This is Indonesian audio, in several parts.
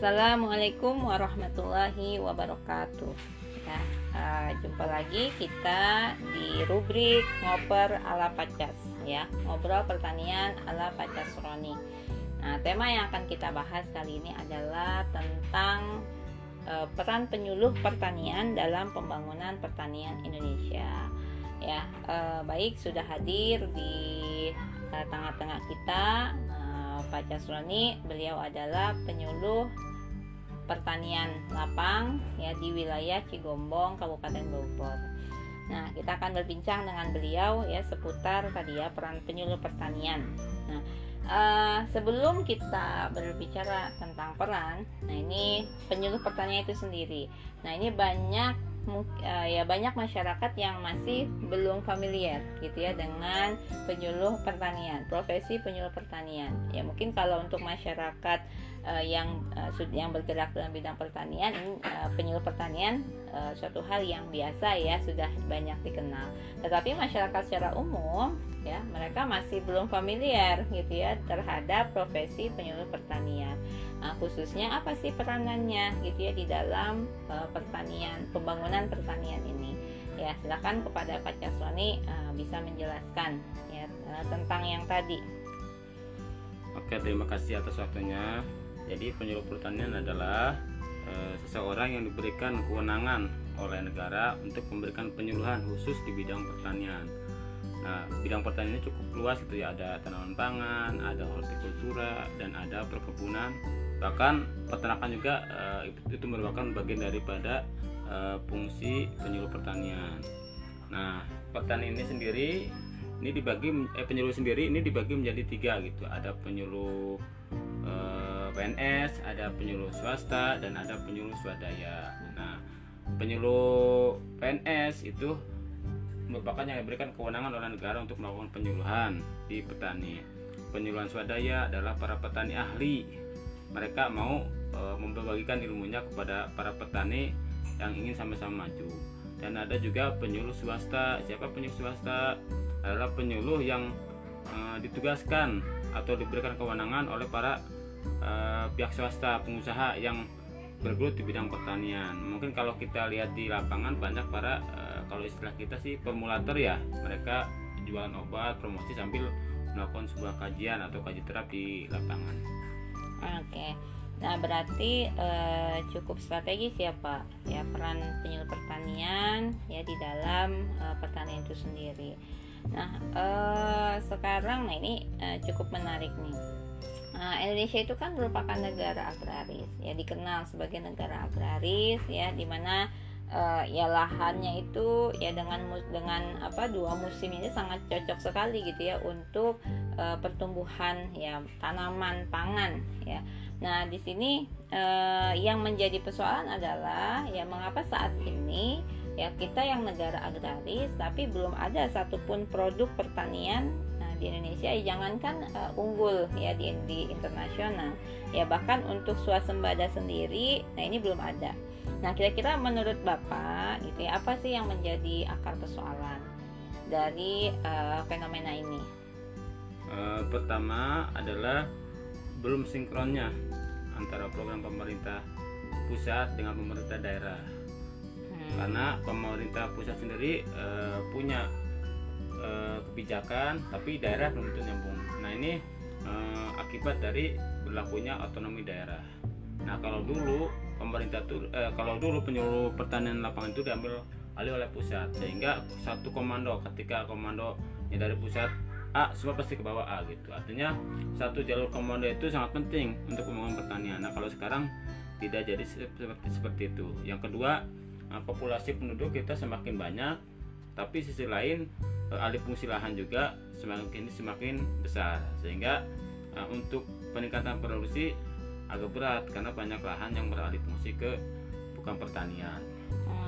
Assalamualaikum warahmatullahi wabarakatuh. Ya, uh, jumpa lagi kita di rubrik ngoper ala pacas ya, ngobrol pertanian ala pacas Roni. Nah, tema yang akan kita bahas kali ini adalah tentang uh, peran penyuluh pertanian dalam pembangunan pertanian Indonesia. Ya, uh, baik sudah hadir di tengah-tengah kita Pak Casroni beliau adalah penyuluh pertanian lapang ya di wilayah Cigombong Kabupaten Bogor. Nah, kita akan berbincang dengan beliau ya seputar tadi ya peran penyuluh pertanian. Nah, uh, sebelum kita berbicara tentang peran, nah ini penyuluh pertanian itu sendiri. Nah, ini banyak uh, ya banyak masyarakat yang masih belum familiar gitu ya dengan penyuluh pertanian, profesi penyuluh pertanian. Ya mungkin kalau untuk masyarakat uh, yang uh, yang bergerak dalam bidang pertanian, uh, penyuluh pertanian uh, suatu hal yang biasa ya sudah banyak dikenal. Tetapi masyarakat secara umum ya mereka masih belum familiar gitu ya terhadap profesi penyuluh pertanian. Uh, khususnya apa sih peranannya gitu ya di dalam uh, pertanian pembangunan pertanian ini? Ya silakan kepada Pak Caswani uh, bisa menjelaskan ya uh, tentang yang tadi. Oke terima kasih atas waktunya jadi penyuluh pertanian adalah uh, seseorang yang diberikan kewenangan oleh negara untuk memberikan penyuluhan khusus di bidang pertanian Nah, bidang pertanian ini cukup luas gitu ya. Ada tanaman pangan, ada hortikultura, dan ada perkebunan bahkan peternakan juga uh, itu, merupakan bagian daripada uh, fungsi penyuluh pertanian. Nah, pertanian ini sendiri ini dibagi eh, penyuluh sendiri ini dibagi menjadi tiga gitu. Ada penyuluh uh, eh, PNS, ada penyuluh swasta dan ada penyuluh swadaya. Nah, penyuluh PNS itu merupakan yang diberikan kewenangan oleh negara untuk melakukan penyuluhan di petani. Penyuluhan swadaya adalah para petani ahli mereka mau e, membagikan ilmunya kepada para petani yang ingin sama-sama maju dan ada juga penyuluh swasta siapa penyuluh swasta adalah penyuluh yang e, ditugaskan atau diberikan kewenangan oleh para e, pihak swasta pengusaha yang bergelut di bidang pertanian mungkin kalau kita lihat di lapangan banyak para e, kalau istilah kita sih formulator ya mereka jualan obat promosi sambil melakukan sebuah kajian atau kaji terap di lapangan Oke. Nah, berarti eh, cukup strategis ya Pak ya peran penyuluh pertanian ya di dalam eh, pertanian itu sendiri. Nah, eh, sekarang nah ini eh, cukup menarik nih. Nah, Indonesia itu kan merupakan negara agraris ya dikenal sebagai negara agraris ya di mana uh, ya lahannya itu ya dengan dengan apa dua musim ini sangat cocok sekali gitu ya untuk uh, pertumbuhan ya tanaman pangan ya. Nah, di sini uh, yang menjadi persoalan adalah ya mengapa saat ini ya kita yang negara agraris tapi belum ada satupun produk pertanian di Indonesia ya jangankan uh, unggul ya di, di internasional ya bahkan untuk swasembada sendiri nah ini belum ada. Nah, kira-kira menurut Bapak gitu ya apa sih yang menjadi akar persoalan dari uh, fenomena ini? e, pertama adalah belum sinkronnya antara program pemerintah pusat dengan pemerintah daerah hmm. karena pemerintah pusat sendiri e, punya e, kebijakan tapi daerah belum tentu nyambung. Nah ini e, akibat dari berlakunya otonomi daerah. Nah kalau dulu pemerintah tuh e, kalau dulu penyuluh pertanian lapangan itu diambil alih oleh pusat sehingga satu komando ketika komando dari pusat A semua pasti ke bawah A gitu. Artinya satu jalur komando itu sangat penting untuk pembangunan pertanian. Nah kalau sekarang tidak jadi seperti seperti itu. Yang kedua eh, populasi penduduk kita semakin banyak tapi sisi lain eh, alih fungsi lahan juga semakin semakin besar. Sehingga uh, untuk peningkatan produksi agak berat karena banyak lahan yang beralih fungsi ke bukan pertanian.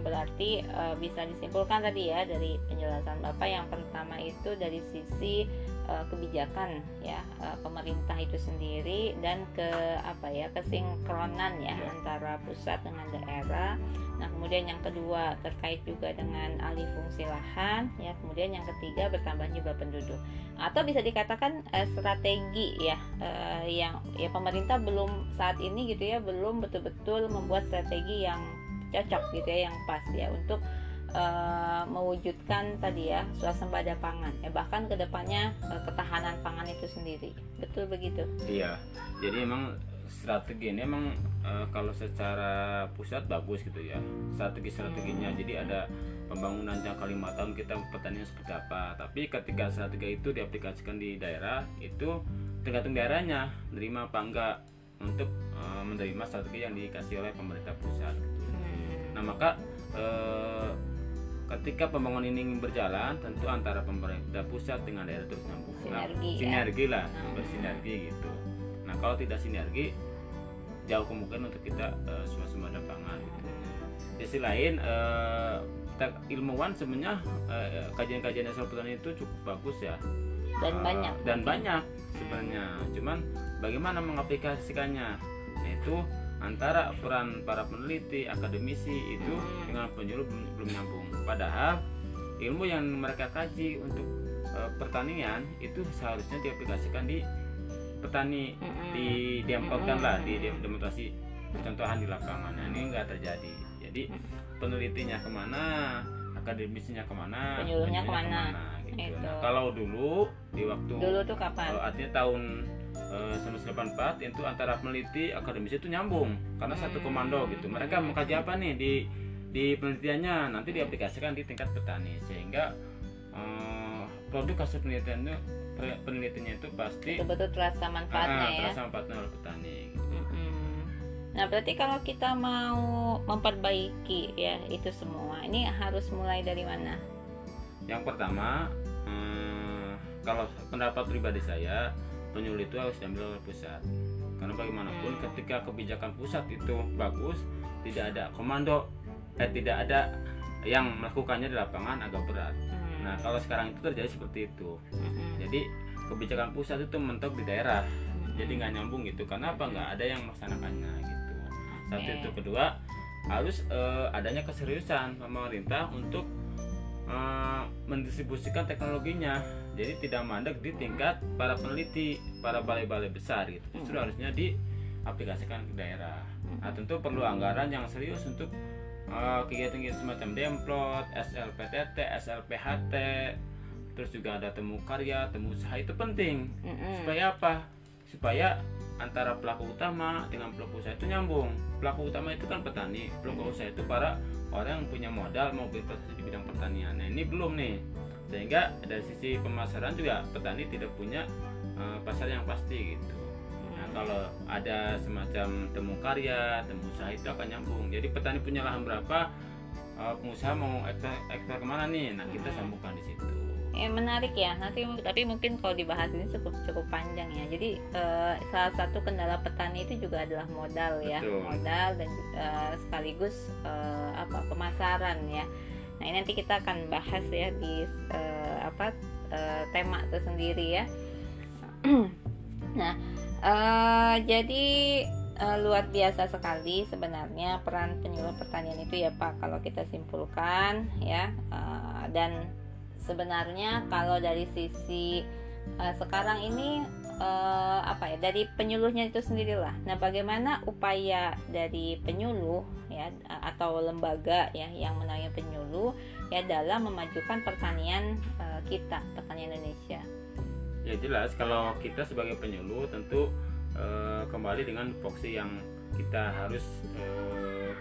Berarti uh, bisa disimpulkan tadi ya dari penjelasan Bapak yang pertama itu dari sisi uh, kebijakan ya uh, pemerintah itu sendiri dan ke apa ya kesinkronan ya antara pusat dengan daerah Nah, kemudian yang kedua terkait juga dengan alih fungsi lahan, ya. Kemudian yang ketiga bertambah jumlah penduduk. Atau bisa dikatakan uh, strategi ya uh, yang ya pemerintah belum saat ini gitu ya belum betul-betul membuat strategi yang cocok gitu ya yang pas ya untuk uh, mewujudkan tadi ya swasembada pangan. Ya bahkan ke depannya uh, ketahanan pangan itu sendiri. Betul begitu? Iya. Jadi emang strategi ini emang e, kalau secara pusat bagus gitu ya. Strategi strateginya. Jadi ada pembangunan jangka lima tahun kita pertanian seperti apa. Tapi ketika strategi itu diaplikasikan di daerah itu tergantung daerahnya menerima apa enggak untuk e, menerima strategi yang dikasih oleh pemerintah pusat nah maka e, ketika pembangunan ini berjalan tentu antara pemerintah pusat dengan daerah terus nyambung. Sinergi, nah, sinergi ya? lah hmm. bersinergi gitu Nah kalau tidak sinergi jauh kemungkinan untuk kita uh, swasembada pangan. Gitu. Di sisi lain uh, ilmuwan sebenarnya uh, kajian-kajian asal petani itu cukup bagus ya dan uh, banyak dan banyak sebenarnya. Cuman bagaimana mengaplikasikannya? Yaitu antara peran para peneliti, akademisi itu hmm. dengan penyuluh belum, belum nyambung. Padahal ilmu yang mereka kaji untuk uh, pertanian itu seharusnya diaplikasikan di petani mm-hmm. di diampelkan lah di demonstrasi percontohan di lapangan. Nah, ini enggak terjadi. Jadi penelitinya ke mana akademisinya ke mana penyuluhnya ke mana, ke mana gitu. nah, kalau dulu di waktu dulu tuh kapan? uh, artinya tahun uh, 1984 itu antara peneliti akademisi itu nyambung karena hmm. satu komando gitu. Mereka mengkaji apa nih di di penelitiannya? Nanti diaplikasikan di tingkat petani sehingga uh, produk hasil penelitian itu penelitiannya itu pasti betul-betul terasa manfaatnya uh, ya. terasa manfaatnya oleh petani. Nah berarti kalau kita mau memperbaiki ya itu semua ini harus mulai dari mana? Yang pertama hmm, kalau pendapat pribadi saya penyuluh itu harus diambil oleh pusat. Karena bagaimanapun hmm. ketika kebijakan pusat itu bagus tidak ada komando eh tidak ada yang melakukannya di lapangan agak berat. Hmm. Nah kalau sekarang itu terjadi seperti itu. Jadi kebijakan pusat itu mentok di daerah. Jadi nggak nyambung gitu. Karena apa? Nggak ada yang melaksanakannya gitu. Satu itu. Kedua harus uh, adanya keseriusan pemerintah untuk uh, mendistribusikan teknologinya. Jadi tidak mandek di tingkat para peneliti para balai-balai besar gitu. Justru harusnya diaplikasikan ke daerah. Nah tentu perlu anggaran yang serius untuk kegiatan-kegiatan semacam demplot SLPTT SLPHT terus juga ada temu karya temu usaha itu penting. Mm-hmm. supaya apa? Supaya antara pelaku utama dengan pelaku usaha itu nyambung. Pelaku utama itu kan petani pelaku usaha itu para orang yang punya modal mau berinvestasi di bidang pertanian. Nah ini belum nih. Sehingga dari sisi pemasaran juga petani tidak punya uh, pasar yang pasti gitu kalau ada semacam temu karya temu usaha itu akan nyambung. Jadi petani punya lahan berapa uh, pengusaha mau ekspor, ekspor ke mana nih? Nah kita sambungkan di situ. Eh, menarik ya. Nanti tapi mungkin kalau dibahas ini cukup cukup panjang ya. Jadi eh, salah satu kendala petani itu juga adalah modal ya. Betul. modal dan eh, sekaligus eh, apa pemasaran ya. Nah ini nanti kita akan bahas ya di eh, apa eh, tema tersendiri ya. Nah eh, jadi uh, luar biasa sekali sebenarnya peran penyuluh pertanian itu ya Pak kalau kita simpulkan ya uh, dan sebenarnya kalau dari sisi uh, sekarang ini uh, apa ya dari penyuluhnya itu sendirilah. Nah, bagaimana upaya dari penyuluh ya atau lembaga ya yang menaungi penyuluh ya dalam memajukan pertanian uh, kita, pertanian Indonesia. Ya jelas kalau kita sebagai penyuluh tentu uh, kembali dengan fokus yang kita harus uh,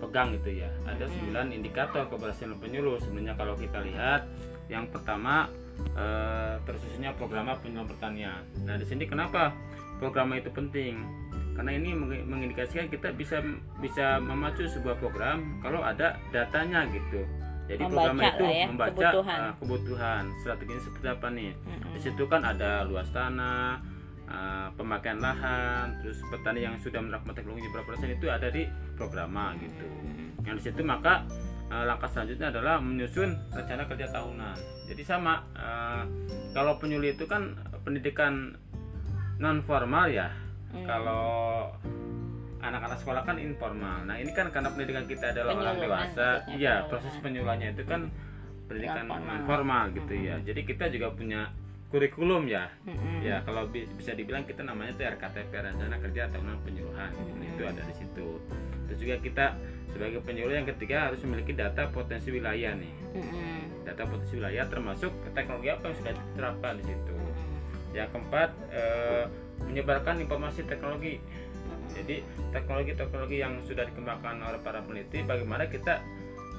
pegang gitu ya. Ada 9 indikator keberhasilan penyuluh. Sebenarnya kalau kita lihat yang pertama eh, terkhususnya program penyuluhan pertanian. Nah di sini kenapa program itu penting? Karena ini mengindikasikan kita bisa bisa memacu sebuah program kalau ada datanya gitu. Jadi program itu ya, membaca kebutuhan. Uh, kebutuhan strateginya seperti apa nih. Mm-hmm. Di situ kan ada luas tanah, uh, pemakaian lahan, terus petani yang sudah menerapkan teknologi berapa persen itu ada di programa gitu. Mm-hmm. Yang di situ maka uh, langkah selanjutnya adalah menyusun rencana kerja tahunan. Jadi sama uh, kalau penyuluh itu kan pendidikan non formal ya. Hmm. Kalau anak-anak sekolah kan informal. Nah ini kan karena pendidikan kita adalah orang Penyuluhan dewasa, maksudnya, ya penyuluhan. proses penyuluhannya itu kan pendidikan formal. formal gitu ya. Jadi kita juga punya kurikulum ya. Ya kalau bi- bisa dibilang kita namanya itu RKTP Rencana Kerja Tahunan Penyuluhan. Nah, Itu ada di situ. Terus juga kita sebagai penyuluh yang ketiga harus memiliki data potensi wilayah nih. Data potensi wilayah termasuk teknologi apa yang sudah diterapkan di situ. Yang keempat eh, menyebarkan informasi teknologi. Jadi teknologi-teknologi yang sudah dikembangkan oleh para peneliti, bagaimana kita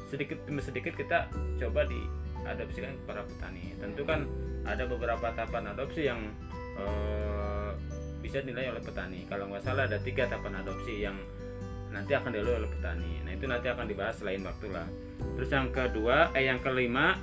sedikit demi sedikit kita coba diadopsikan kepada petani. Tentu kan ada beberapa tahapan adopsi yang eh, bisa dinilai oleh petani. Kalau nggak salah ada tiga tahapan adopsi yang nanti akan dilalui oleh petani. Nah itu nanti akan dibahas lain waktu lah. Terus yang kedua, eh yang kelima,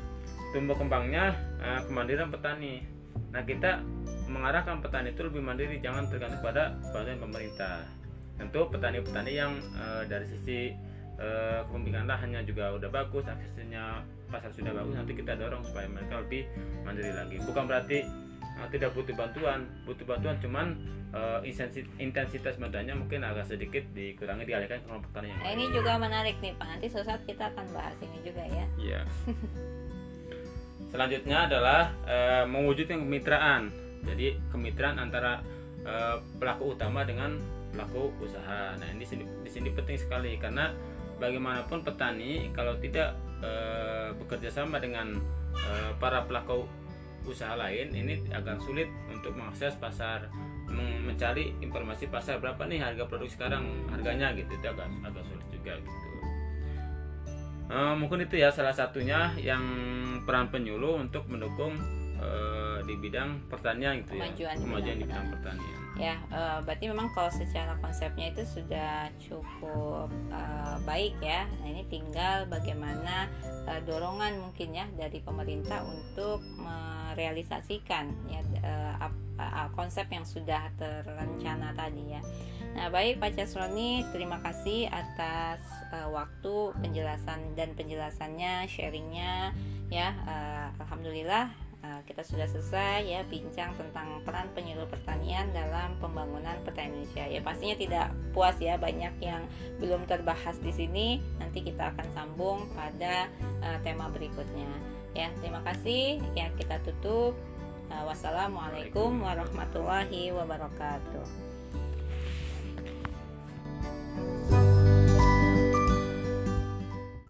tumbuh kembangnya eh, kemandirian petani. Nah kita mengarahkan petani itu lebih mandiri, jangan tergantung pada bantuan pemerintah. Tentu petani-petani yang eh, dari sisi eh, kepemilikan lahannya juga udah bagus, aksesnya pasar sudah bagus, nanti kita dorong supaya mereka lebih mandiri lagi. Bukan berarti eh, tidak butuh bantuan, butuh bantuan cuman intensi- intensitas bantuannya mungkin agak sedikit dikurangi dialihkan ke kelompok petani yang Nah, lain. ini juga menarik nih Pak. Nanti suatu saat kita akan bahas ini juga ya. Iya. Selanjutnya adalah eh, mewujudkan kemitraan. Jadi kemitraan antara eh, pelaku utama dengan pelaku usaha. Nah ini sini, di sini penting sekali karena bagaimanapun petani kalau tidak eh, bekerja sama dengan eh, para pelaku usaha lain ini agak sulit untuk mengakses pasar mencari informasi pasar berapa nih harga produk sekarang harganya gitu. Itu agak agak sulit juga gitu. Eh, mungkin itu ya salah satunya yang peran penyuluh untuk mendukung eh, di bidang pertanian gitu Kemajuan ya di kemajuan di bidang pertanian Ya, eh, berarti memang kalau secara konsepnya itu sudah cukup eh, baik ya. Nah, ini tinggal bagaimana eh, dorongan mungkin ya dari pemerintah untuk merealisasikan ya ap- eh, konsep yang sudah terencana tadi ya. Nah, baik Pak Casroni, terima kasih atas eh, waktu penjelasan dan penjelasannya, sharingnya ya. eh, Alhamdulillah Uh, kita sudah selesai ya bincang tentang peran penyuluh pertanian dalam pembangunan pertanian Indonesia. Ya pastinya tidak puas ya banyak yang belum terbahas di sini. Nanti kita akan sambung pada uh, tema berikutnya. Ya terima kasih. Ya kita tutup. Uh, wassalamualaikum warahmatullahi wabarakatuh.